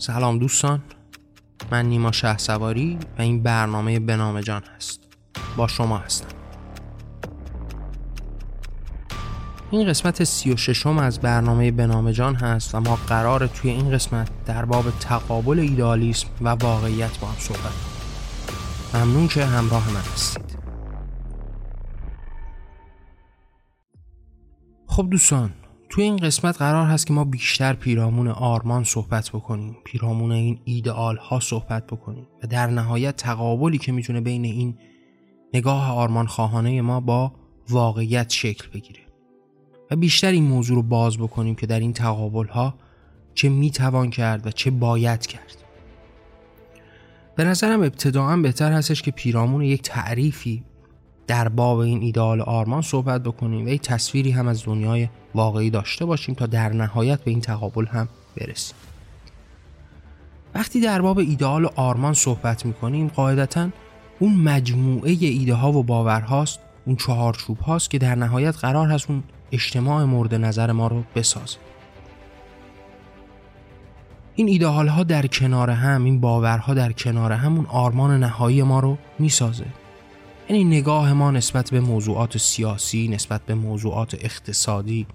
سلام دوستان. من نیما شه سواری و این برنامه بنام جان هست. با شما هستم. این قسمت سی و ششم از برنامه بنام جان هست و ما قرار توی این قسمت در باب تقابل ایدالیسم و واقعیت با هم صحبت کنیم. ممنون که همراه من هستید. خب دوستان توی این قسمت قرار هست که ما بیشتر پیرامون آرمان صحبت بکنیم پیرامون این ایدئال ها صحبت بکنیم و در نهایت تقابلی که می‌تونه بین این نگاه آرمان خواهانه ما با واقعیت شکل بگیره و بیشتر این موضوع رو باز بکنیم که در این تقابل ها چه می‌توان کرد و چه باید کرد. به نظرم ابتداعا بهتر هستش که پیرامون یک تعریفی در باب این ایدئال آرمان صحبت بکنیم و یک تصویری هم از دنیای واقعی داشته باشیم تا در نهایت به این تقابل هم برسیم. وقتی در باب ایدئال آرمان صحبت می‌کنیم قاعدتا اون مجموعه ایده ها و باورهاست اون چهارچوب هاست که در نهایت قرار هست اون اجتماع مورد نظر ما رو بسازه. این ایدئال ها در کنار هم این باورها در کنار هم اون آرمان نهایی ما رو می‌سازه. یعنی نگاه ما نسبت به موضوعات سیاسی نسبت به موضوعات اقتصادی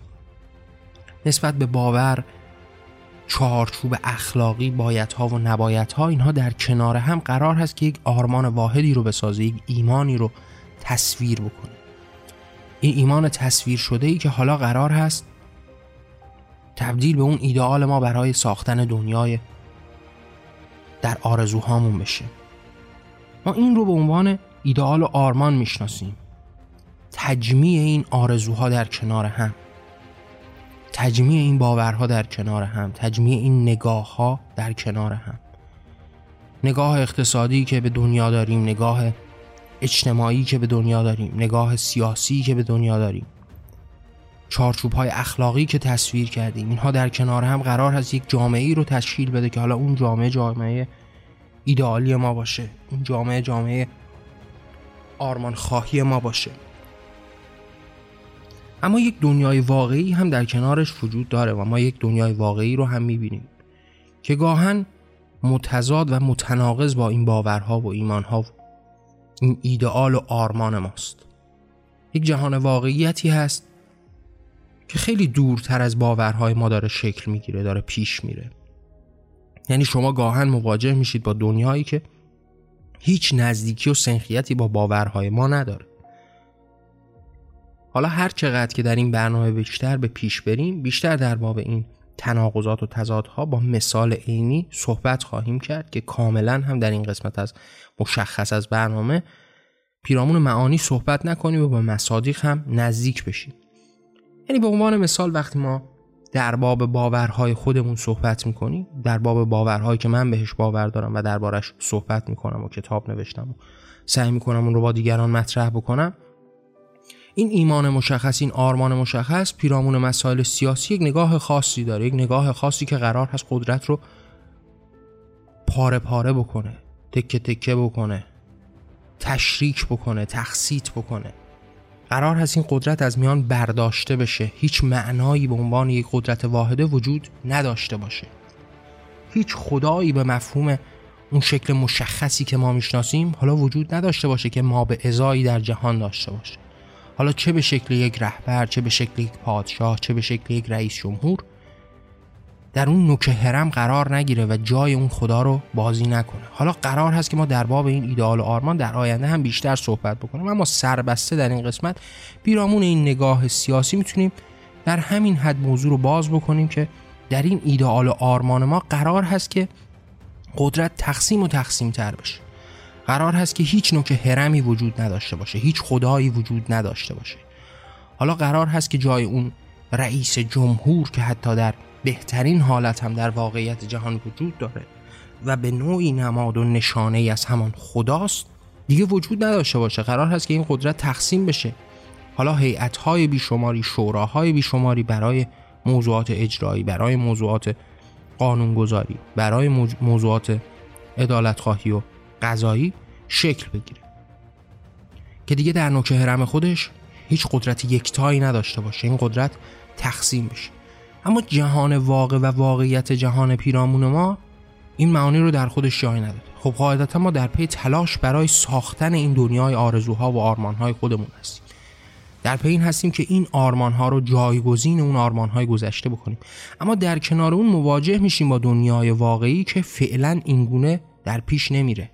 نسبت به باور چهارچوب اخلاقی بایدها و نبایدها اینها در کنار هم قرار هست که یک آرمان واحدی رو بسازه یک ایمانی رو تصویر بکنه. این ایمان تصویر شده ای که حالا قرار هست تبدیل به اون ایدئال ما برای ساختن دنیای در آرزوهامون بشه. ما این رو به عنوان ایدئال و آرمان می‌شناسیم. تجمیع این آرزوها در کنار هم. تجمیع این باورها در کنار هم. تجمیع این نگاه ها در کنار هم. نگاه اقتصادی که به دنیا داریم نگاه اجتماعی که به دنیا داریم نگاه سیاسی که به دنیا داریم. چارچوب های اخلاقی که تصویر کردیم. اینها در کنار هم قرار هست یک جامعه ای رو تشکیل بده که حالا اون جامعه جامعه ایدئالی ما باشه. اون جامعه جامعه آرمان خواهی ما باشه. اما یک دنیای واقعی هم در کنارش وجود داره و ما یک دنیای واقعی رو هم می‌بینیم که گاهن متضاد و متناقض با این باورها و ایمانها و این ایدئال و آرمان ماست. یک جهان واقعیتی هست که خیلی دورتر از باورهای ما داره شکل می‌گیره داره پیش میره. یعنی شما گاهن مواجه میشید با دنیایی که هیچ نزدیکی و سنخیتی با باورهای ما نداره. حالا هر چقدر که در این برنامه بیشتر به پیش بریم بیشتر در باب این تناقضات و تضادها با مثال عینی صحبت خواهیم کرد که کاملا هم در این قسمت از مشخص از برنامه پیرامون معانی صحبت نکنیم و با مصادیق هم نزدیک بشیم. یعنی به عنوان مثال وقتی ما در باب باورهای خودمون صحبت می‌کنیم در باب باورهایی که من بهش باور دارم و دربارش صحبت می‌کنم و کتاب نوشتم و سعی می‌کنم اون رو با دیگران مطرح بکنم. این ایمان مشخص این آرمان مشخص پیرامون مسائل سیاسی یک نگاه خاصی داره یک نگاه خاصی که قرار هست قدرت رو پاره پاره بکنه تکه تکه بکنه تشریک بکنه تخصیت بکنه. قرار هست این قدرت از میان برداشته بشه. هیچ معنایی به عنوان یک قدرت واحده وجود نداشته باشه. هیچ خدایی به مفهوم اون شکل مشخصی که ما می‌شناسیم حالا وجود نداشته باشه که ما به ازایی در جهان داشته باشه. حالا چه به شکل یک رهبر چه به شکل یک پادشاه چه به شکل یک رئیس جمهور در اون نوک هرم قرار نگیره و جای اون خدا رو بازی نکنه. حالا قرار هست که ما در باب این ایدئال و آرمان در آینده هم بیشتر صحبت بکنیم. اما سربسته در این قسمت بیرامون این نگاه سیاسی می‌تونیم در همین حد موضوع رو باز بکنیم که در این ایدئال و آرمان ما قرار هست که قدرت تقسیم و تقسیم تر بشه. قرار هست که هیچ نوک هرمی وجود نداشته باشه هیچ خدایی وجود نداشته باشه. حالا قرار هست که جای اون رئیس جمهور که حتی در بهترین حالت هم در واقعیت جهان وجود داره و به نوعی نماد و نشانه ای از همان خداست. دیگه وجود نداشته باشه. قرار هست که این قدرت تقسیم بشه. حالا هیئت‌های بیشماری شوراهای بیشماری برای موضوعات اجرایی برای موضوعات قانونگذاری برای موضوعات عدالت خواهی و قضایی شکل بگیره. که دیگه در نوک حرم خودش هیچ قدرت یکتایی نداشته باشه. این قدرت تقسیم بشه. اما جهان واقع و واقعیت جهان پیرامون ما این معانی رو در خودش جای نداده خب قاعدتا ما در پی تلاش برای ساختن این دنیای آرزوها و آرمانهای خودمون هستیم. در پی این هستیم که این آرمانها رو جایگزین اون آرمانهای گذشته بکنیم. اما در کنار اون مواجه میشیم با دنیای واقعی که فعلا اینگونه در پیش نمیره.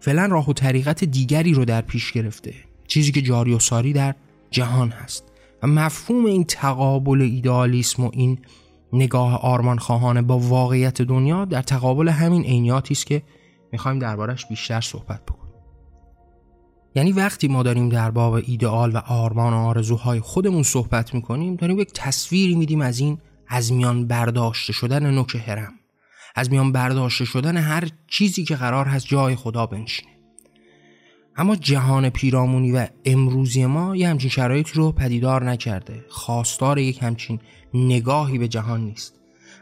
فعلا راه و طریقت دیگری رو در پیش گرفته. چیزی که جاری و ساری در جهان هست. و مفهوم این تقابل ایدالیسم و این نگاه آرمان خواهانه با واقعیت دنیا در تقابل همین عینیاتی است که می‌خوایم دربارش بیشتر صحبت بکنیم. یعنی وقتی ما داریم در باب ایدئال و آرمان و آرزوهای خودمون صحبت می‌کنیم داریم یک تصویری میدیم از این از میان برداشته شدن نوک هرم از میان برداشته شدن هر چیزی که قرار هست جای خدا بنشینه. اما جهان پیرامونی و امروزی ما یه همچین شرایطی رو پدیدار نکرده. خواستار یک همچین نگاهی به جهان نیست.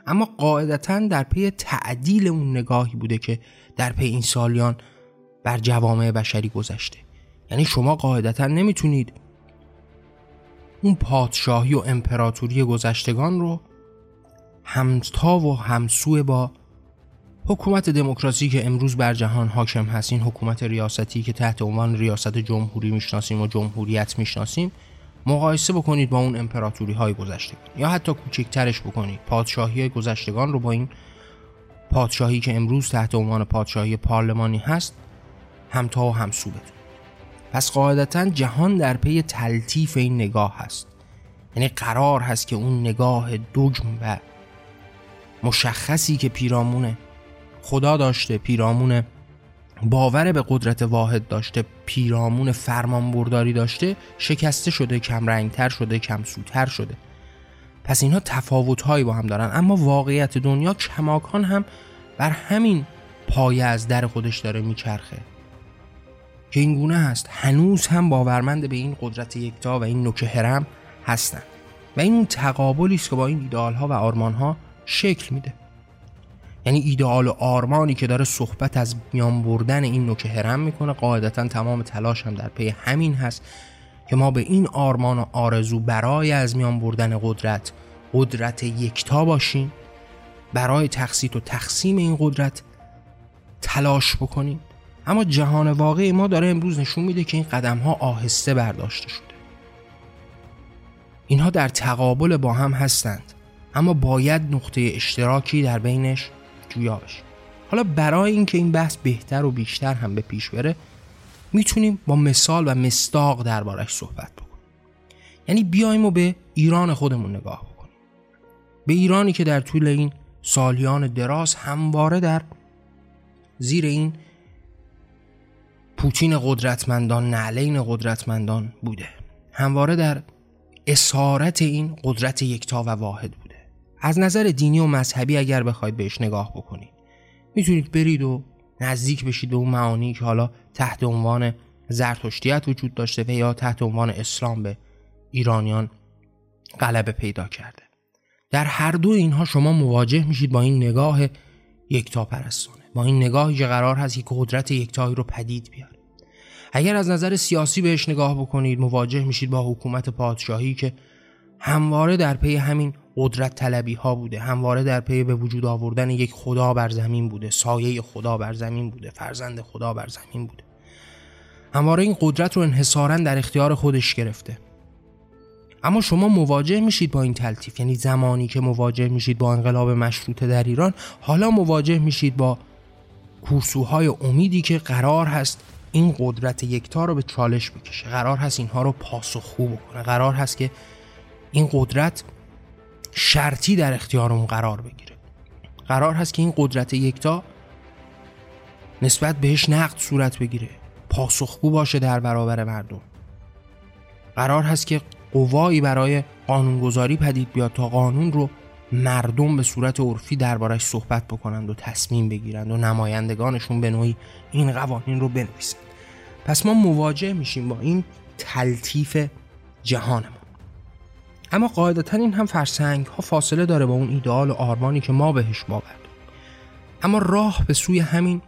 اما قاعدتا در پی تعدیل اون نگاهی بوده که در پی این سالیان بر جوامع بشری گذشته. یعنی شما قاعدتا نمی‌تونید اون پادشاهی و امپراتوری گذشتگان رو همتا و همسو با حکومت دموکراسی که امروز بر جهان حاکم هست این حکومت ریاستی که تحت عنوان ریاست جمهوری می‌شناسیم و جمهوریت می‌شناسیم مقایسه بکنید با اون امپراتوری های گذشتگان یا حتی کوچکترش بکنید. پادشاهی های گذشتگان رو با این پادشاهی که امروز تحت عنوان پادشاهی پارلمانی هست همتا و همسو بدون پس قاعدتا جهان در پی تلطیف این نگاه هست. یعنی قرار هست که اون نگاه دوگم و مشخصی که پیرامون خدا داشته پیرامون باور به قدرت واحد داشته پیرامون فرمان برداری داشته شکسته شده کم رنگتر شده کم سوتر شده. پس اینها تفاوت هایی با هم دارن. اما واقعیت دنیا کماکان هم بر همین پایه از در خودش داره میچرخه. که این گونه هست. هنوز هم باورمند به این قدرت یکتا و این نوک هرم هستند و این اون تقابلی است که با این ایدئال ها و آرمان ها شکل میده. یعنی ایدئال و آرمانی که داره صحبت از میان بردن این نوک هرم می‌کنه قاعدتا تمام تلاش هم در پی همین هست که ما به این آرمان و آرزو برای از میان بردن قدرت قدرت یکتا باشیم برای تقسیط و تقسیم این قدرت تلاش بکنیم. اما جهان واقعی ما داره امروز نشون میده که این قدم ها آهسته برداشته شده. اینها در تقابل با هم هستند اما باید نقطه اشتراکی در بینش جویا بشه. حالا برای اینکه این بحث بهتر و بیشتر هم به پیش بره می‌تونیم با مثال و مستاق دربارش صحبت بکنیم. یعنی بیایم و به ایران خودمون نگاه بکنیم. به ایرانی که در طول این سالیان دراز همواره در زیر این پوتین قدرتمندان نعلین قدرتمندان بوده. همواره در اسارت این قدرت یکتا و واحد بوده. از نظر دینی و مذهبی اگر بخواید بهش نگاه بکنید. می‌تونید برید و نزدیک بشید به اون معانی که حالا تحت عنوان زرتشتیت وجود داشته و یا تحت عنوان اسلام به ایرانیان غلبه پیدا کرده. در هر دو اینها شما مواجه میشید با این نگاه یکتا پرستانه با این نگاهی که قرار هست یک قدرت یکتایی رو پدید بیاره. اگر از نظر سیاسی بهش نگاه بکنید مواجه میشید با حکومت پادشاهی که همواره در پی همین قدرت طلبی ها بوده همواره در پی به وجود آوردن یک خدا بر زمین بوده سایه خدا بر زمین بوده فرزند خدا بر زمین بوده. همواره این قدرت رو انحصارا در اختیار خودش گرفته. اما شما مواجه میشید با این تلتیف یعنی زمانی که مواجه میشید با انقلاب مشروطه در ایران حالا مواجه میشید با کورسوهای امیدی که قرار هست این قدرت یکتا رو به چالش بکشه قرار هست اینها رو پاسخگو بکنه قرار هست که این قدرت شرطی در اختیار اون قرار بگیره. قرار هست که این قدرت یکتا نسبت بهش نقد صورت بگیره. پاسخگو باشه در برابر مردم. قرار هست که قوایی برای قانونگذاری پدید بیاد تا قانون رو مردم به صورت عرفی دربارش صحبت بکنند و تصمیم بگیرند و نمایندگانشون به نوعی این قوانین رو بنویسند. پس ما مواجه میشیم با این تلطیف جهانمون اما قاعدتا این هم فرسنگ ها فاصله داره با اون ایدئال و آرمانی که ما بهش باور اما راه به سوی همین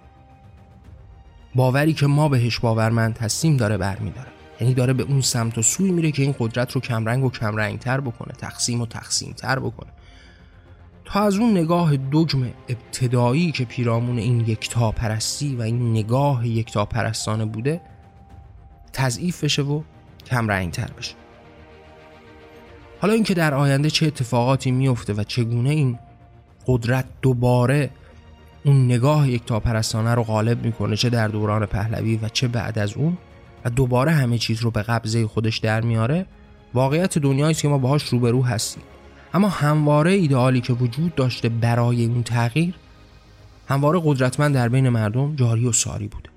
باوری که ما بهش باورمند هستیم داره برمیداره. یعنی داره به اون سمت و سوی میره که این قدرت رو کمرنگ و کمرنگ تر بکنه تقسیم و تقسیم تر بکنه. تا از اون نگاه دجم ابتدایی که پیرامون این یکتا پرستی و این نگاه یکتا پرستانه بوده تضعیف بشه و کم رنگ تر بشه. حالا اینکه در آینده چه اتفاقاتی میفته و چگونه این قدرت دوباره اون نگاه یکتا پرستانه رو غالب می‌کنه چه در دوران پهلوی و چه بعد از اون و دوباره همه چیز رو به قبضه خودش در میاره واقعیت دنیایی که ما باهاش روبرو هستیم. اما همواره ایدئالی که وجود داشته برای اون تغییر همواره قدرتمند در بین مردم جاری و ساری بوده.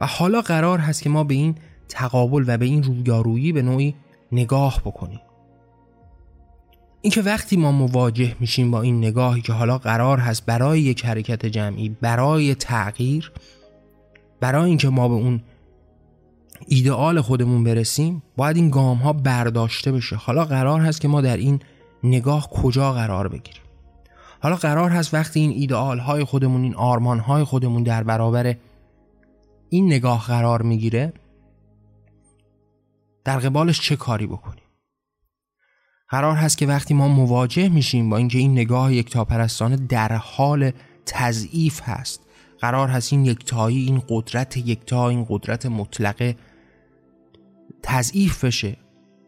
و حالا قرار هست که ما به این تقابل و به این رویارویی به نوعی نگاه بکنیم. اینکه وقتی ما مواجه میشیم با این نگاهی که حالا قرار هست برای یک حرکت جمعی برای تغییر برای اینکه ما به اون ایدئال خودمون برسیم باید این گام ها برداشته بشه. حالا قرار هست که ما در این نگاه کجا قرار بگیریم؟ حالا قرار هست وقتی این ایدئال های خودمون این آرمان های خودمون در برابر این نگاه قرار می‌گیره در قبالش چه کاری بکنیم؟ قرار هست که وقتی ما مواجه میشیم با اینکه این نگاه یکتاپرستانه در حال تضعیف هست قرار هست این یکتایی این قدرت یکتا این قدرت مطلقه تضعیف بشه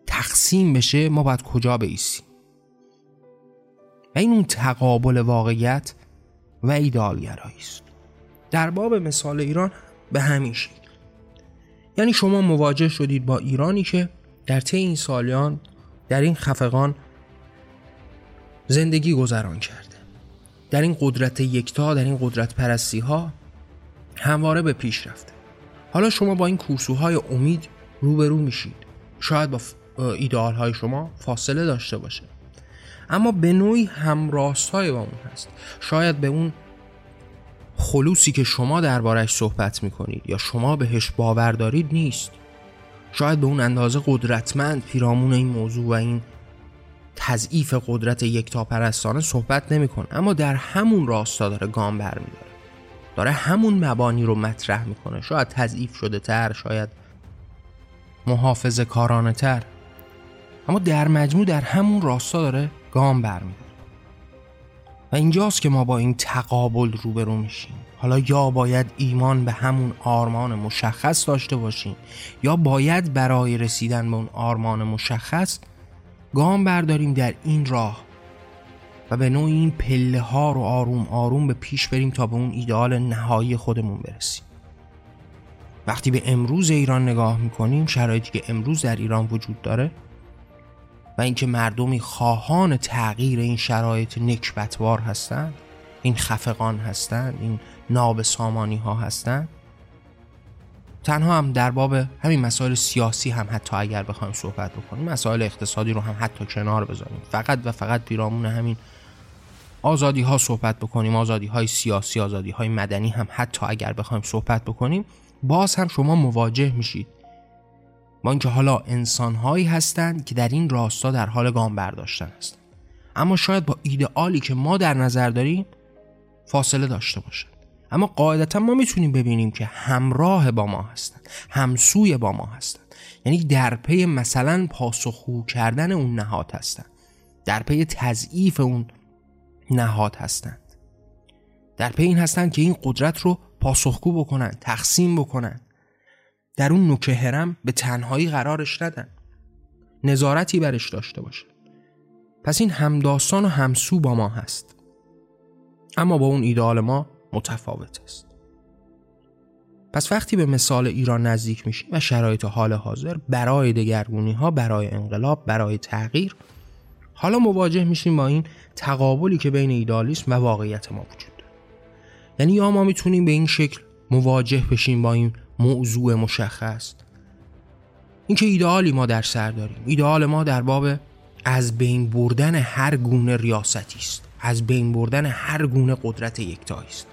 تقسیم بشه ما باید کجا بیسیم و این اون تقابل واقعیت و ایدالگرایی است. در باب مثال ایران به همین شکل. یعنی شما مواجه شدید با ایرانی که در طی این سالیان در این خفقان زندگی گذران کرده. در این قدرت یکتا در این قدرت پرستی ها همواره به پیش رفته. حالا شما با این کورسوهای امید روبرو میشید. شاید با ایدئال های شما فاصله داشته باشه. اما به نوعی همراستای با اون هست. شاید به اون خلوصی که شما دربارش صحبت می‌کنید یا شما بهش باور دارید نیست. شاید به اون اندازه قدرتمند پیرامون این موضوع و این تضعیف قدرت یکتاپرستانه صحبت نمی‌کنه. اما در همون راستا داره گام برمیداره. داره همون مبانی رو مطرح می‌کنه. شاید تضعیف شده تر شاید محافظ کارانه تر. اما در مجموع در همون راستا داره گام برمیداره. و اینجاست که ما با این تقابل روبرو میشیم. حالا یا باید ایمان به همون آرمان مشخص داشته باشیم یا باید برای رسیدن به اون آرمان مشخص گام برداریم در این راه و به نوع این پله ها رو آروم آروم به پیش بریم تا به اون ایدئال نهایی خودمون برسیم. وقتی به امروز ایران نگاه می‌کنیم شرایطی که امروز در ایران وجود داره و اینکه مردمی خواهان تغییر این شرایط نکبتوار هستند این خفقان هستند این ناب سامانی ها هستند تنها هم در باب همین مسائل سیاسی هم حتی اگر بخوایم صحبت بکنیم مسائل اقتصادی رو هم حتی کنار بذاریم. فقط و فقط پیرامون همین آزادی ها صحبت بکنیم آزادی های سیاسی آزادی های مدنی هم حتی اگر بخوایم صحبت بکنیم باز هم شما مواجه میشید. با اینکه حالا انسان هایی هستند که در این راستا در حال گام برداشتن هستند اما شاید با ایدئالی که ما در نظر داریم فاصله داشته باشند اما قاعدتا ما می‌تونیم ببینیم که همراه با ما هستند همسوی با ما هستند یعنی در پی مثلا پاسخگو کردن اون نهاد هستند در پی تضعیف اون نهاد هستند. در پی این هستند که این قدرت رو پاسخگو بکنن تقسیم بکنن. در اون نوک هرم به تنهایی قرارش ندن. نظارتی برش داشته باشه. پس این همداستان و همسو با ما هست. اما با اون ایدئال ما متفاوت است. پس وقتی به مثال ایران نزدیک میشیم و شرایط حال حاضر برای دگرگونی ها برای انقلاب برای تغییر حالا مواجه میشیم با این تقابلی که بین ایدالیسم و واقعیت ما وجود داره. یعنی یا ما می‌تونیم به این شکل مواجه بشیم با این موضوع مشخص. اینکه ایدئالی ما در سر داریم. ایدئال ما در باب از بین بردن هر گونه ریاستی است. از بین بردن هر گونه قدرت یکتایی است.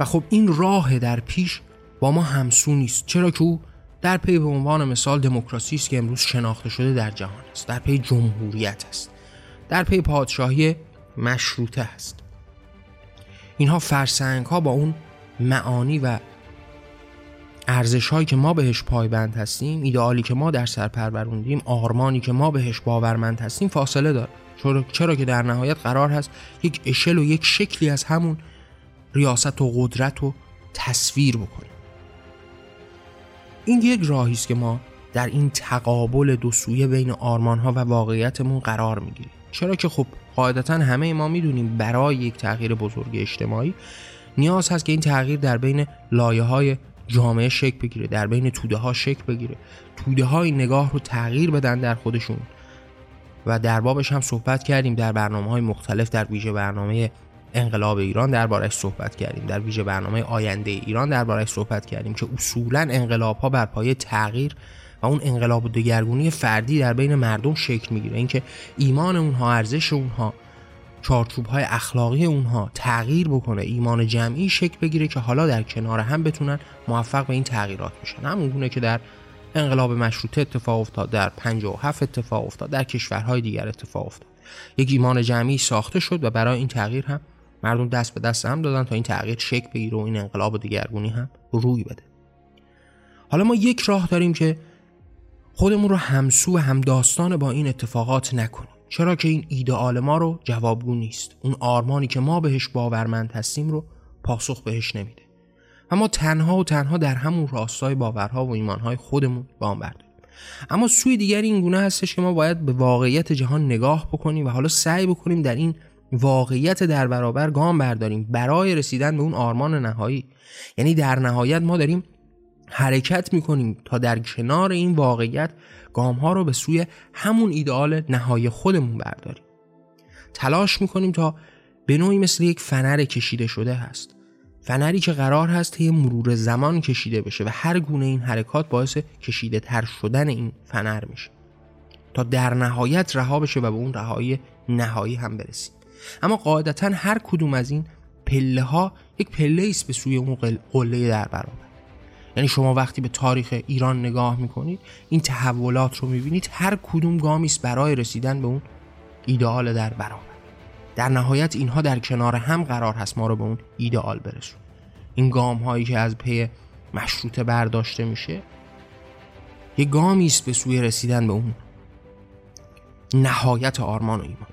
و خب این راه در پیش با ما همسو نیست. چرا که او در پی به عنوان مثال دموکراسی است که امروز شناخته شده در جهان است. در پی جمهوریت است. در پی پادشاهی مشروطه است. اینها فرسنگ ها با اون معانی و ارزش هایی که ما بهش پایبند هستیم ایدئالی که ما در سر پروروندیم آرمانی که ما بهش باورمند هستیم فاصله داره. چرا, چرا که در نهایت قرار هست یک اشل و یک شکلی از همون ریاست و قدرت و تصویر بکنیم. این یک راهی است که ما در این تقابل دو سویه بین آرمان ها و واقعیتمون قرار می‌گیریم. چرا که خب قاعدتا همه ما می‌دونیم برای یک تغییر بزرگ اجتماعی نیاز هست که این تغییر در بین لایه های جامعه شکل بگیره در بین توده ها شکل بگیره. توده های نگاه رو تغییر بدن در خودشون. و در بابش هم صحبت کردیم در برنامه های مختلف در ویژه برنامه انقلاب ایران دربارش صحبت کردیم. در ویژه برنامه آینده ایران دربارش صحبت کردیم که اصولا انقلاب ها بر پایه تغییر و اون انقلاب و دگرگونی فردی در بین مردم شکل می‌گیره. اینکه ایمان اونها ارزش اونها چارچوب های اخلاقی اونها تغییر بکنه ایمان جمعی شکل بگیره که حالا در کنار هم بتونن موفق به این تغییرات بشن. همون گونه که در انقلاب مشروطه اتفاق افتاد در 57 اتفاق افتاد در کشورهای دیگر اتفاق افتاد. یک ایمان جمعی ساخته شد و برای این تغییر هم مردم دست به دست هم دادن تا این تغییر شکل بگیره و این انقلاب دیگرگونی هم روی بده. حالا ما یک راه داریم که خودمون رو همسو و همداستان با این اتفاقات نکنیم. چرا که این ایدئال ما رو جوابگو نیست. اون آرمانی که ما بهش باورمند هستیم رو پاسخ بهش نمیده. اما تنها و تنها در همون راستای باورها و ایمانهای خودمون آن برداریم. اما سوی دیگری این گونه هستش که ما باید به واقعیت جهان نگاه بکنیم و حالا سعی بکنیم در این واقعیت در برابر گام برداریم. برای رسیدن به اون آرمان نهایی. یعنی در نهایت ما داریم حرکت می‌کنیم تا در کنار این واقعیت گام ها رو به سوی همون ایدئال نهایی خودمون برداریم. تلاش می‌کنیم تا به نوعی مثل یک فنر کشیده شده هست. فنری که قرار هست طی مرور زمان کشیده بشه و هر گونه این حرکات باعث کشیده تر شدن این فنر میشه. تا در نهایت رها بشه و به اون رهایی نهایی هم برسیم. اما قاعدتا هر کدوم از این پله ها یک پله است به سوی اون قله در برابر یعنی شما وقتی به تاریخ ایران نگاه می‌کنید این تحولات رو می‌بینید. هر کدوم گامی است برای رسیدن به اون ایدئال در برابر. در نهایت اینها در کنار هم قرار هست ما رو به اون ایدئال برسون. این گام هایی که از پی مشروطه برداشته میشه یه گامی است به سوی رسیدن به اون نهایت آرمان و ایمان.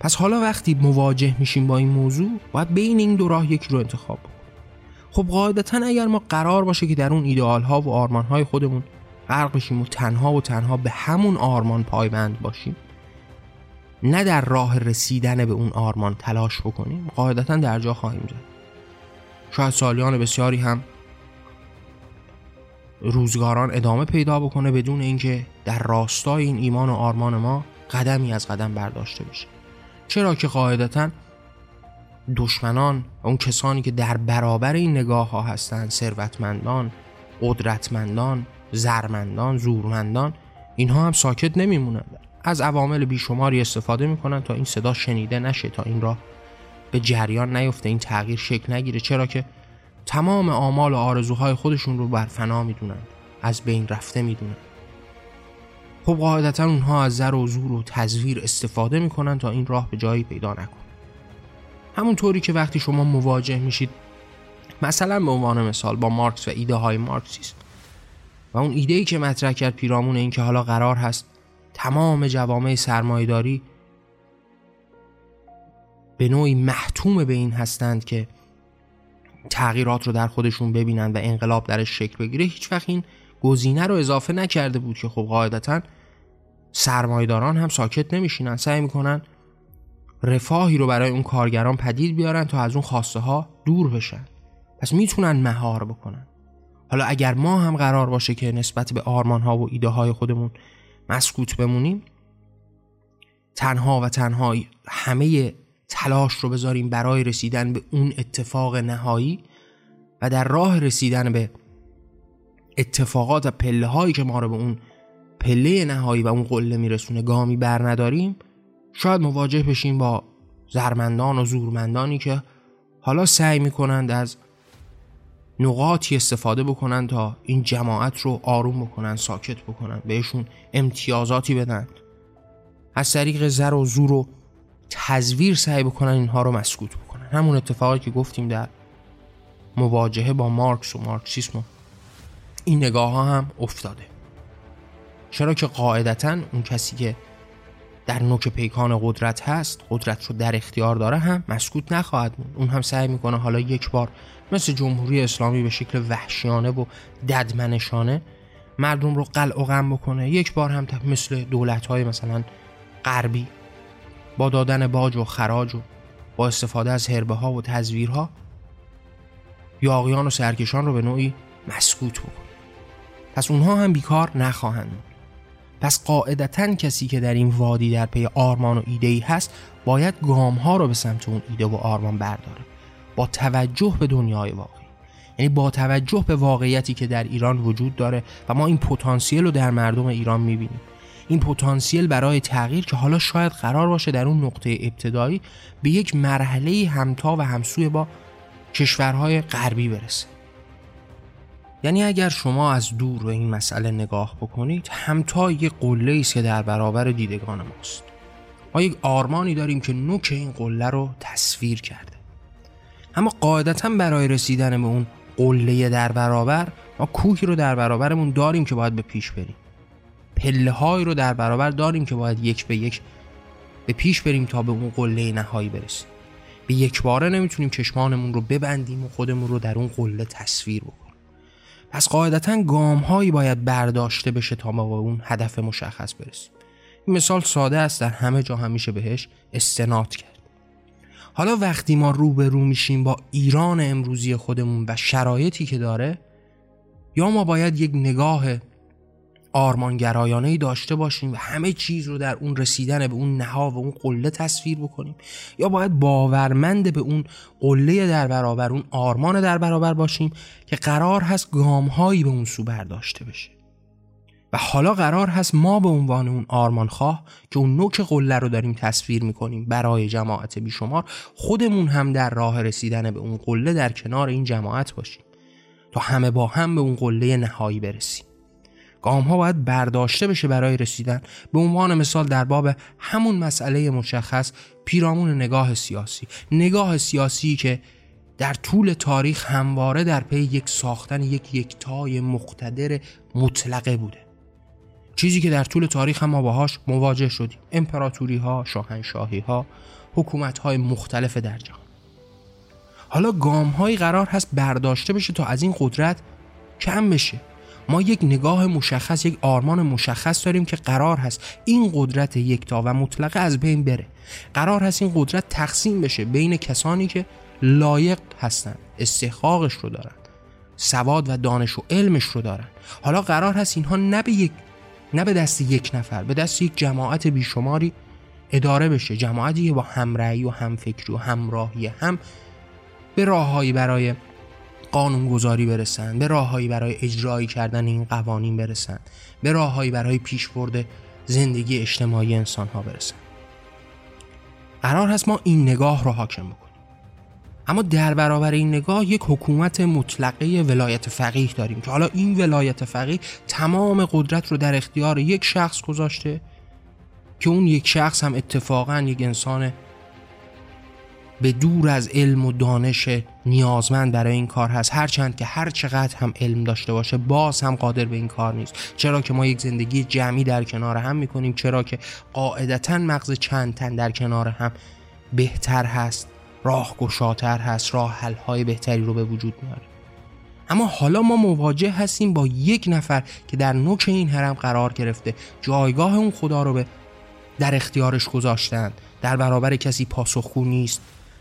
پس حالا وقتی مواجه میشیم با این موضوع باید بین این دو راه یکی رو انتخاب خب قاعدتا اگر ما قرار باشه که در اون ایدئال ها و آرمان های خودمون غرق بشیم و تنها و تنها به همون آرمان پایبند باشیم نه در راه رسیدن به اون آرمان تلاش بکنیم قاعدتا در جا خواهیم زد شاید سالیان بسیاری هم روزگاران ادامه پیدا بکنه بدون اینکه در راستای این ایمان و آرمان ما قدمی از قدم برداشته بشه. چرا که قاعدتا دشمنان اون کسانی که در برابر این نگاه ها هستند ثروتمندان قدرتمندان زرمندان زورمندان اینها هم ساکت نمیمونند از عوامل بیشماری استفاده می‌کنن تا این صدا شنیده نشه تا این را به جریان نیفته این تغییر شکل نگیره. چرا که تمام آمال و آرزوهای خودشون رو بر فنا می‌دونن از بین رفته می‌دونن. خب قاعدتا اونها از زر و زور و تزویر استفاده می‌کنن تا این راه به جایی پیدا نکن همونطوری که وقتی شما مواجه میشید مثلا به عنوان مثال با مارکس و ایده های مارکسیست و اون ایده ای که مطرح کرد پیرامون این که حالا قرار هست تمام جوامع سرمایداری به نوعی محتوم به این هستند که تغییرات رو در خودشون ببینند و انقلاب درش شکل بگیره هیچ وقت این گزینه رو اضافه نکرده بود که خب قاعدتا سرمایداران هم ساکت نمیشینن سعی می‌کنن رفاهی رو برای اون کارگران پدید بیارن تا از اون خواسته ها دور بشن. پس می‌تونن مهار بکنن. حالا اگر ما هم قرار باشه که نسبت به آرمان ها و ایده های خودمون مسکوت بمونیم تنها و تنها همه تلاش رو بذاریم برای رسیدن به اون اتفاق نهایی و در راه رسیدن به اتفاقات و پله هایی که ما رو به اون پله نهایی و اون قله میرسونه گامی بر نداریم شاید مواجه بشیم با زرمندان و زورمندانی که حالا سعی می‌کنند از نقاطی استفاده بکنن تا این جماعت رو آروم بکنن ساکت بکنن بهشون امتیازاتی بدن. از طریق زر و زور و تزویر سعی بکنن اینها رو مسکوت بکنن. همون اتفاقی که گفتیم در مواجهه با مارکس و مارکسیسم و این نگاه ها هم افتاده. چرا که قاعدتا اون کسی که در نوک پیکان قدرت هست قدرت رو در اختیار داره هم مسکوت نخواهد موند. اون هم سعی می‌کنه حالا یک بار مثل جمهوری اسلامی به شکل وحشیانه و ددمنشانه مردم رو قلع و غم بکنه. یک بار هم مثل دولت های مثلا غربی با دادن باج و خراج و با استفاده از هربه ها و تزویرها یاقیان و سرکشان رو به نوعی مسکوت بکنه. پس اونها هم بیکار نخواهند پس قاعدتا کسی که در این وادی در پی آرمان و ایده ای هست باید گام ها رو به سمت اون ایده و آرمان برداره. با توجه به دنیای واقعی. یعنی با توجه به واقعیتی که در ایران وجود داره و ما این پتانسیل رو در مردم ایران می‌بینیم. این پتانسیل برای تغییر که حالا شاید قرار باشه در اون نقطه ابتدایی به یک مرحله همتا و همسوی با کشورهای غربی برسه. یعنی اگر شما از دور به این مسئله نگاه بکنید همتا یک قله است که در برابر دیدگان ماست. ما یک آرمانی داریم که نوک این قله رو تصویر کرده. اما قاعدتا برای رسیدن به اون قله در برابر ما کوهی رو در برابرمون داریم که باید به پیش بریم. پله هایی رو در برابر داریم که باید یک به یک به پیش بریم تا به اون قله نهایی برسیم. به یک باره نمی‌تونیم چشمانمون رو ببندیم و خودمون رو در اون قله تصویر بکنیم. پس قاعدتا گام هایی باید برداشته بشه تا ما به اون هدف مشخص برسیم. این مثال ساده است در همه جا همیشه بهش استناد کرد. حالا وقتی ما رو به رو میشیم با ایران امروزی خودمون و شرایطی که داره یا ما باید یک نگاه آرمانگرایانه ای داشته باشیم و همه چیز رو در اون رسیدن به اون نها و اون قله تصویر بکنیم. یا باید باورمند به اون قله در برابر اون آرمان در برابر باشیم که قرار هست گامهایی به اون سو برداشته بشه. و حالا قرار هست ما به عنوان اون آرمان خواه که اون نوک قله رو داریم تصویر می‌کنیم برای جماعت بیشمار خودمون هم در راه رسیدن به اون قله در کنار این جماعت باشیم تا همه با هم به اون قله نهایی برسیم. گام ها باید برداشته بشه برای رسیدن. به عنوان مثال در باب همون مسئله مشخص پیرامون نگاه سیاسی. نگاه سیاسی که در طول تاریخ همواره در پی یک ساختن یک یکتای مقتدر مطلقه بوده. چیزی که در طول تاریخ هم ما باهاش مواجه شدیم. امپراتوری ها شاهنشاهی ها حکومت های مختلف در جهان. حالا گام هایی قرار هست برداشته بشه تا از این قدرت کم بشه. ما یک نگاه مشخص یک آرمان مشخص داریم که قرار هست این قدرت یکتا و مطلقه از بین بره. قرار هست این قدرت تقسیم بشه بین کسانی که لایق هستند استحقاقش رو دارن سواد و دانش و علمش رو دارن. حالا قرار هست اینها نه به یک نه به دست یک نفر به دست یک جماعت بیشماری اداره بشه. جماعتی که با همرأی و همفکری و همراهی هم به راههایی برای قانونگذاری برسن به راههایی برای اجرایی کردن این قوانین برسن به راههایی برای پیشبرد زندگی اجتماعی انسان ها برسن. قرار هست ما این نگاه رو حاکم بکنیم. اما در برابر این نگاه یک حکومت مطلقه ولایت فقیه داریم که حالا این ولایت فقیه تمام قدرت رو در اختیار یک شخص گذاشته که اون یک شخص هم اتفاقا یک انسان به دور از علم و دانش نیازمند برای این کار هست. هرچند که هر چقدر هم علم داشته باشه باز هم قادر به این کار نیست. چرا که ما یک زندگی جمعی در کنار هم می‌کنیم چرا که قاعدتا مغز چند تن در کنار هم بهتر هست راه گشاتر هست راه حل های بهتری رو به وجود میاره. اما حالا ما مواجه هستیم با یک نفر که در نوک این حرم قرار گرفته. جایگاه اون خدا رو به در اختیارش گذاشتن در برابر کسی پاسخگو نیست.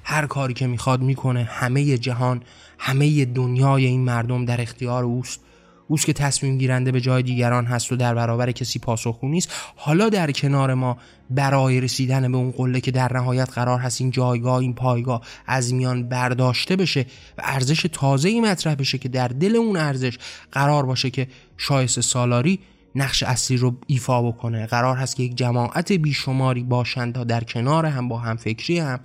هر کاری که می‌خواد می‌کنه همه جهان همه دنیای این مردم در اختیار اوست. اوست که تصمیم گیرنده به جای دیگران هست و در برابر کسی پاسخگو نیست. حالا در کنار ما برای رسیدن به اون قله که در نهایت قرار هست این جایگاه این پایگاه از میان برداشته بشه و ارزش تازه ای مطرح بشه که در دل اون ارزش قرار باشه که شایسته سالاری نقش اصلی رو ایفا بکنه. قرار هست که یک جماعت بیشماری باشند تا در کنار هم با هم فکری هم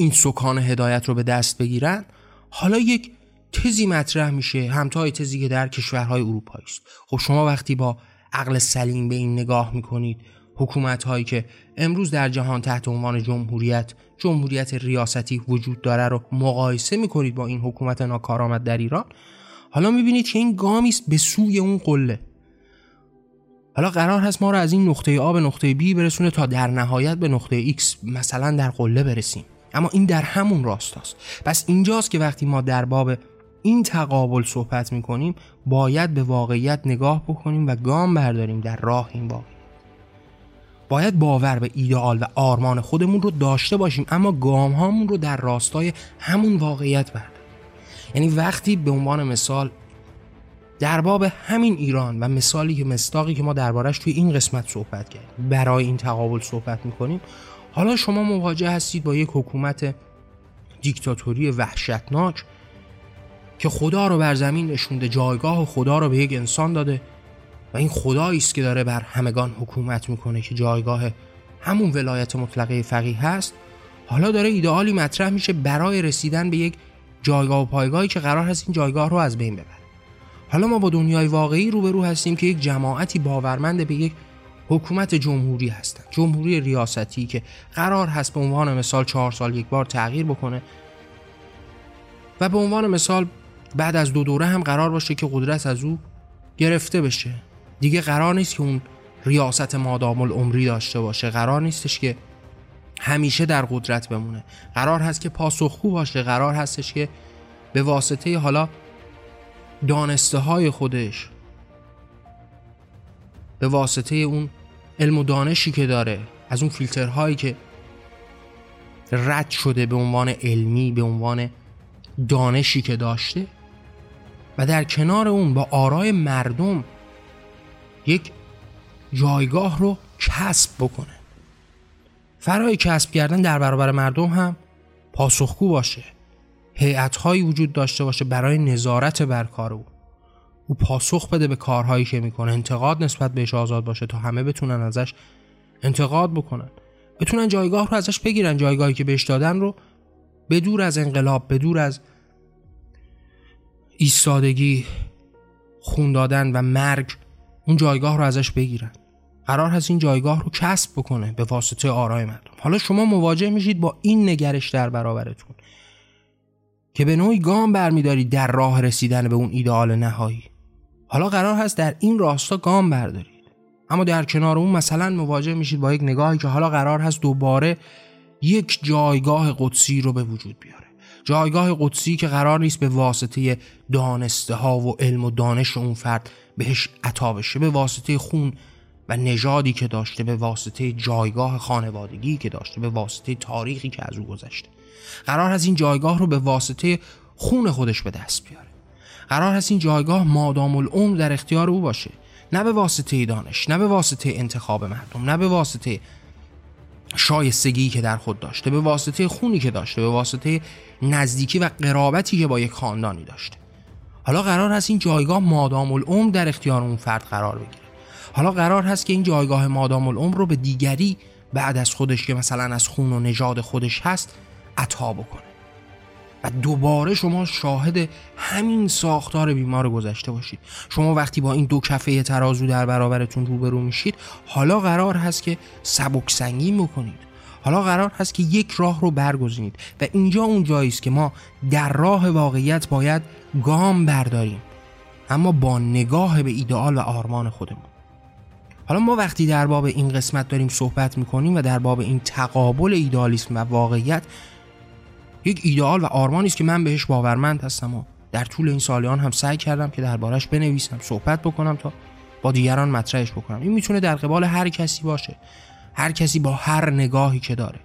این سکان هدایت رو به دست بگیرن حالا یک تزی مطرح میشه همتای تزی که در کشورهای اروپایی است. خب شما وقتی با عقل سلیم به این نگاه می‌کنید حکومت هایی که امروز در جهان تحت عنوان جمهوریت جمهوریت ریاستی وجود داره رو مقایسه می‌کنید با این حکومت ناکارآمد در ایران حالا می‌بینید که این گامی است به سوی اون قله. حالا قرار هست ما رو از این نقطه آ به نقطه B برسونه تا در نهایت به نقطه X مثلا در قله برسیم. اما این در همون راستاست. پس اینجاست که وقتی ما در باب این تقابل صحبت می‌کنیم باید به واقعیت نگاه بکنیم و گام برداریم در راه این واقعیت باید باور به ایدئال و آرمان خودمون رو داشته باشیم اما گام هامون رو در راستای همون واقعیت برداریم. یعنی وقتی به عنوان مثال در باب همین ایران و مثالی که مستاقی که ما دربارش توی این قسمت صحبت کردیم برای این تقابل صحبت می‌کنیم حالا شما مواجه هستید با یک حکومت دیکتاتوری وحشتناک که خدا رو بر زمین نشونده جایگاه خدا رو به یک انسان داده و این خدایی است که داره بر همگان حکومت می‌کنه که جایگاه همون ولایت مطلقه فقیه هست. حالا داره ایدئالی مطرح میشه برای رسیدن به یک جایگاه و پایگاهی که قرار هست این جایگاه رو از بین ببره. حالا ما با دنیای واقعی روبرو هستیم که یک جماعتی باورمند به یک حکومت جمهوری هستند جمهوری ریاستی که قرار هست به عنوان مثال چهار سال یک بار تغییر بکنه. و به عنوان مثال بعد از دو دوره هم قرار باشه که قدرت از او گرفته بشه. دیگه قرار نیست که اون ریاست مادام العمری داشته باشه. قرار نیستش که همیشه در قدرت بمونه. قرار هست که پاسخگو باشه. قرار هستش که به واسطه حالا دانسته های خودش به واسطه اون علم و دانشی که داره از اون فیلترهایی که رد شده به عنوان علمی به عنوان دانشی که داشته و در کنار اون با آرای مردم یک جایگاه رو کسب بکنه. فرای کسب کردن در برابر مردم هم پاسخگو باشه. هیئت‌هایی وجود داشته باشه برای نظارت بر کار او. او پاسخ بده به کارهایی که می‌کنه. انتقاد نسبت بهش آزاد باشه تا همه بتونن ازش انتقاد بکنن. بتونن جایگاه رو ازش بگیرن. جایگاهی که بهش دادن رو بدور از انقلاب بدور از ایستادگی خون دادن و مرگ اون جایگاه رو ازش بگیرن. قرار هست این جایگاه رو کسب بکنه به واسطه آرای مردم. حالا شما مواجه میشید با این نگرش در برابرتون که به نوعی گام برمیدارید در راه رسیدن به اون ایدئال نهایی. حالا قرار هست در این راستا گام بردارید. اما در کنار اون مثلا مواجه میشید با یک نگاهی که حالا قرار هست دوباره یک جایگاه قدسی رو به وجود بیاره. جایگاه قدسی که قرار نیست به واسطه دانسته ها و علم و دانش اون فرد بهش عطا بشه به واسطه خون و نژادی که داشته به واسطه جایگاه خانوادگی که داشته به واسطه تاریخی که از او گذشته. قرار هست این جایگاه رو به واسطه خون خودش به دست بیاره. قرار هست این جایگاه مادام العمر در اختیار او باشه. نه به واسطه دانش نه به واسطه انتخاب مردم نه به واسطه شایستگی که در خود داشته به واسطه خونی که داشته به واسطه نزدیکی و قرابتی که با یک خاندانی داشته. حالا قرار هست این جایگاه مادام العمر در اختیار اون فرد قرار بگیره. حالا قرار هست که این جایگاه مادام العمر رو به دیگری بعد از خودش که مثلا از خون و نژاد خودش هست عطا بکنه. و دوباره شما شاهد همین ساختار بیمار گذشته باشید. شما وقتی با این دو کفه ترازو در برابرتون روبرو میشید حالا قرار هست که سبک سنگین بکنید. حالا قرار هست که یک راه رو برگزینید و اینجا اون جایی است که ما در راه واقعیت باید گام برداریم. اما با نگاه به ایدئال و آرمان خودمون. حالا ما وقتی در باب این قسمت داریم صحبت می‌کنیم و در باب این تقابل ایدئالیسم و واقعیت یک ایدئال و آرمانی است که من بهش باورمند هستم و در طول این سالیان هم سعی کردم که دربارش بنویسم صحبت بکنم تا با دیگران مطرحش بکنم. این می‌تونه در قبال هر کسی باشه هر کسی با هر نگاهی که داره.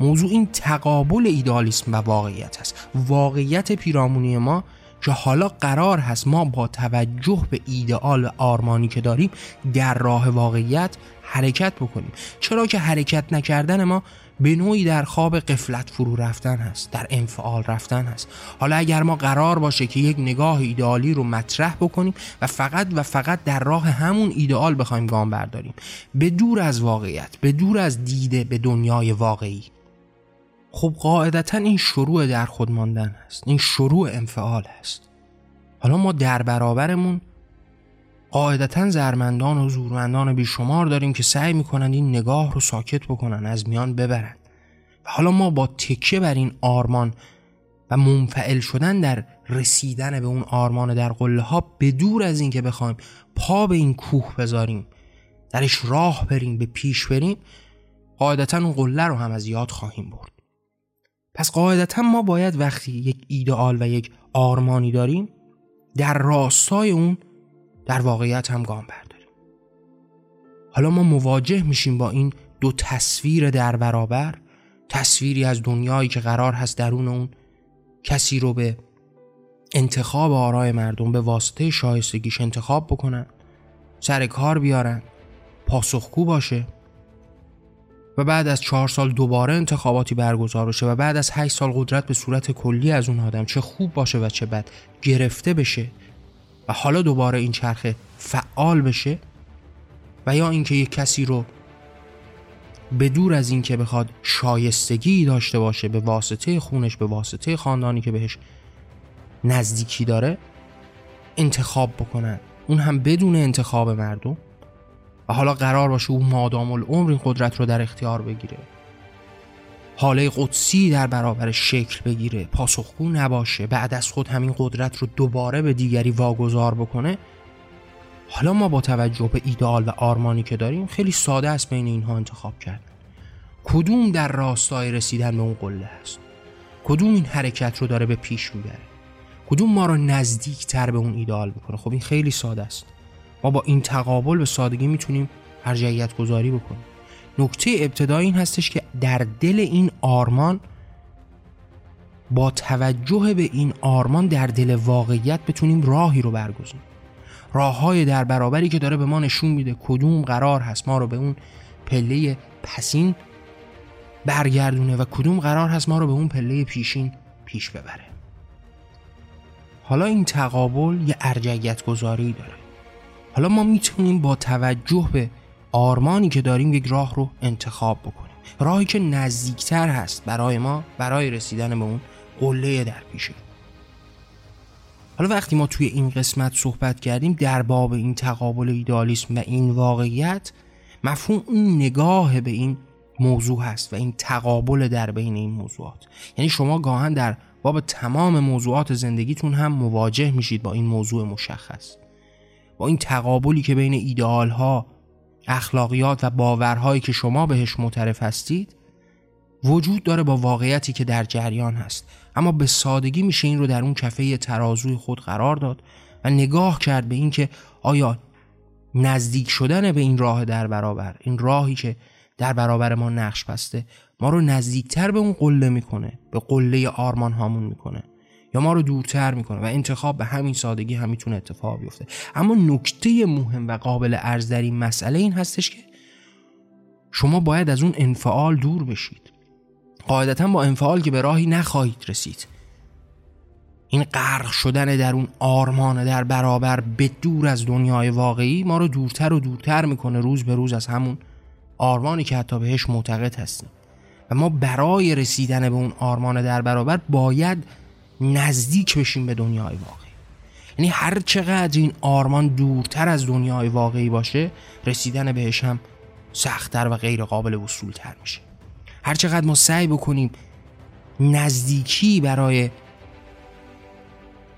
موضوع این تقابل ایدالیسم و واقعیت هست واقعیت پیرامونی ما که حالا قرار هست ما با توجه به ایدئال و آرمانی که داریم در راه واقعیت حرکت بکنیم. چرا که حرکت نکردن ما به نوعی در خواب قفلت فرو رفتن هست در انفعال رفتن هست. حالا اگر ما قرار باشه که یک نگاه ایدئالی رو مطرح بکنیم و فقط و فقط در راه همون ایدئال بخوایم گام برداریم به دور از واقعیت به دور از دیده به دنیای واقعی. خب قاعدتا این شروع در خود ماندن است این شروع انفعال است حالا ما در برابرمون قاعدتا زرمندان و زورمندان بیشمار داریم که سعی می‌کنند این نگاه رو ساکت بکنن از میان ببرند و حالا ما با تکیه بر این آرمان و منفعل شدن در رسیدن به اون آرمان در قله ها به دور از اینکه بخوایم پا به این کوه بذاریم درش راه بریم به پیش بریم قاعدتا اون قله رو هم از یاد خواهیم برد. پس قاعدتا ما باید وقتی یک ایدئال و یک آرمانی داریم در راستای اون در واقعیت هم گام برداریم. حالا ما مواجه میشیم با این دو تصویر در برابر تصویری از دنیایی که قرار هست درون اون کسی رو به انتخاب آرای مردم به واسطه شایستگیش انتخاب بکنن سر کار بیارن پاسخگو باشه و بعد از چهار سال دوباره انتخاباتی برگزار بشه و بعد از هشت سال قدرت به صورت کلی از اون آدم چه خوب باشه و چه بد گرفته بشه. و حالا دوباره این چرخه فعال بشه و یا اینکه یک کسی رو به دور از اینکه بخواد شایستگی داشته باشه به واسطه خونش به واسطه خاندانی که بهش نزدیکی داره انتخاب بکنن. اون هم بدون انتخاب مردم و حالا قرار باشه اون مادام العمر این قدرت رو در اختیار بگیره. حاله قدسی در برابر شکل بگیره پاسخگو نباشه بعد از خود همین قدرت رو دوباره به دیگری واگذار بکنه. حالا ما با توجه به ایدئال و آرمانی که داریم خیلی ساده است بین اینها انتخاب کرد. کدوم در راستای رسیدن به اون قله هست کدوم این حرکت رو داره به پیش می‌بره؟ کدوم ما رو نزدیک تر به اون ایدئال می‌کنه؟ خب این خیلی ساده است. ما با این تقابل به سادگی می‌تونیم ارجعیت گذاری بکنیم. نکته ابتدایی این هستش که در دل این آرمان با توجه به این آرمان در دل واقعیت بتونیم راهی رو برگزینیم. های در برابری که داره به ما نشون میده کدوم قرار هست ما رو به اون پله پسین برگردونه و کدوم قرار هست ما رو به اون پله پیشین پیش ببره. حالا این تقابل یه ارجعیت گذاری داره. حالا ما می‌تونیم با توجه به آرمانی که داریم یک راه رو انتخاب بکنیم. راهی که نزدیکتر هست برای ما برای رسیدن به اون قله در پیشه حالا وقتی ما توی این قسمت صحبت کردیم در باب این تقابل ایدالیسم و این واقعیت مفهوم اون نگاه به این موضوع هست و این تقابل در بین این موضوعات. یعنی شما گاهن در باب تمام موضوعات زندگیتون هم مواجه میشید با این موضوع مشخص. با این تقابلی که بین ایدئال ها اخلاقیات و باورهایی که شما بهش معترف هستید وجود داره با واقعیتی که در جریان هست. اما به سادگی میشه این رو در اون کفه ترازوی خود قرار داد و نگاه کرد به اینکه آیا نزدیک شدن به این راه در برابر این راهی که در برابر ما نقش بسته ما رو نزدیکتر به اون قله می‌کنه به قله آرمان هامون می‌کنه. یا ما رو دورتر می‌کنه و انتخاب به همین سادگی هم می‌تونه اتفاق بیفته. اما نکته مهم و قابل ارز در این مسئله این هستش که شما باید از اون انفعال دور بشید. قاعدتا با انفعال که به راهی نخواهید رسید. این غرق شدن در اون آرمان در برابر به دور از دنیای واقعی ما رو دورتر و دورتر می‌کنه روز به روز از همون آرمانی که حتی بهش معتقد هستیم. و ما برای رسیدن به اون آرمان در برابر باید نزدیک بشیم به دنیای واقعی. یعنی هر چقدر این آرمان دورتر از دنیای واقعی باشه رسیدن بهش هم سختتر و غیر قابل وصولتر میشه. هر چقدر ما سعی بکنیم نزدیکی برای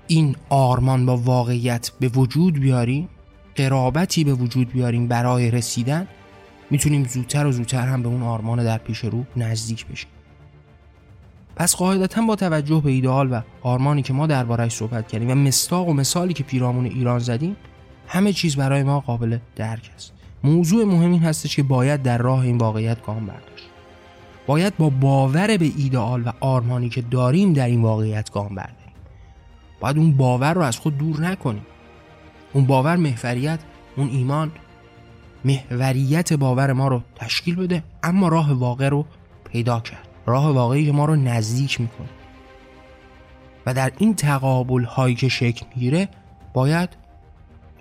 این آرمان با واقعیت به وجود بیاریم قرابتی به وجود بیاریم برای رسیدن می‌تونیم زودتر و زودتر هم به اون آرمان در پیش رو نزدیک بشیم. پس قاعدتا با توجه به ایدئال و آرمانی که ما دربارهش صحبت کردیم و مستاق و مثالی که پیرامون ایران زدیم همه چیز برای ما قابل درک است. موضوع مهم این هستش که باید در راه این واقعیت گام برداشت. باید با باور به ایدئال و آرمانی که داریم در این واقعیت گام برداریم. باید اون باور رو از خود دور نکنیم. اون باور محوریت اون ایمان محوریت باور ما رو تشکیل بده اما راه واقع رو پیدا کرد. راه واقعی که ما رو نزدیک می‌کنه. و در این تقابل هایی که شکل می‌گیره باید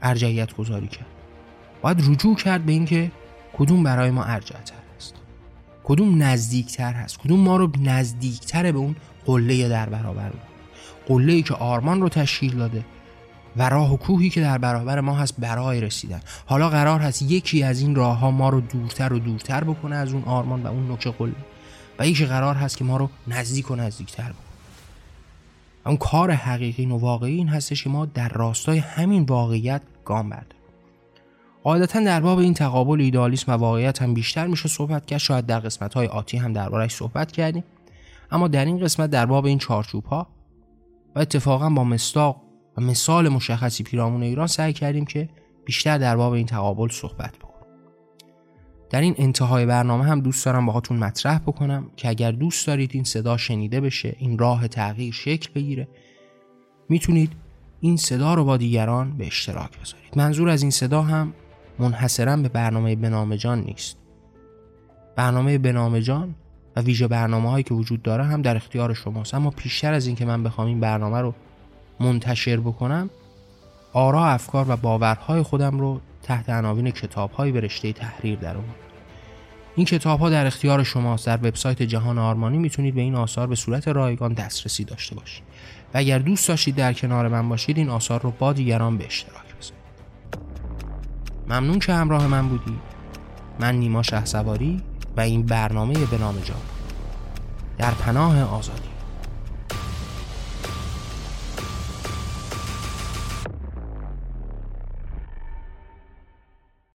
ارجعیت گذاری کرد. باید رجوع کرد به اینکه کدوم برای ما ارجعتر است. کدوم نزدیکتر هست. کدوم ما رو نزدیکتر به اون قله در برابر قله ای که آرمان رو تشکیل داده و راه و کوهی که در برابر ما هست برای رسیدن. حالا قرار هست یکی از این راه ها ما رو دورتر و دورتر بکنه از اون آرمان و اون نوک قله. و یکی قرار هست که ما رو نزدیک و نزدیکتر بکنه. اون کار حقیقی و واقعی این هستش که ما در راستای همین واقعیت گام برداریم. قاعدتا در باب این تقابل ایدالیسم و واقعیت هم بیشتر میشه صحبت کرد. شاید در قسمت های آتی هم دربارش صحبت کردیم. اما در این قسمت در باب این چارچوب ها و اتفاقا با مستاق و مثال مشخصی پیرامون ایران سعی کردیم که بیشتر در باب این تقابل صحبت بکنیم. در این انتهای برنامه هم دوست دارم باهاتون مطرح بکنم که اگر دوست دارید این صدا شنیده بشه این راه تغییر شکل بگیره می‌تونید این صدا رو با دیگران به اشتراک بذارید. منظور از این صدا هم منحصرا به برنامه بنام جان نیست. برنامه بنام جان و ویژه برنامه هایی که وجود داره هم در اختیار شماست. اما پیشتر از اینکه من بخوام این برنامه رو منتشر بکنم آرا افکار و باورهای خودم رو تحت عناوین کتابهایی به رشته تحریر در این کتاب ها در اختیار شماست. در وبسایت جهان آرمانی می‌تونید به این آثار به صورت رایگان دسترسی داشته باشید. و اگر دوست داشتید در کنار من باشید این آثار رو با دیگران به اشتراک بذارید. ممنون که همراه من بودید. من نیما شه و این برنامه به نام جان. در پناه آزادی.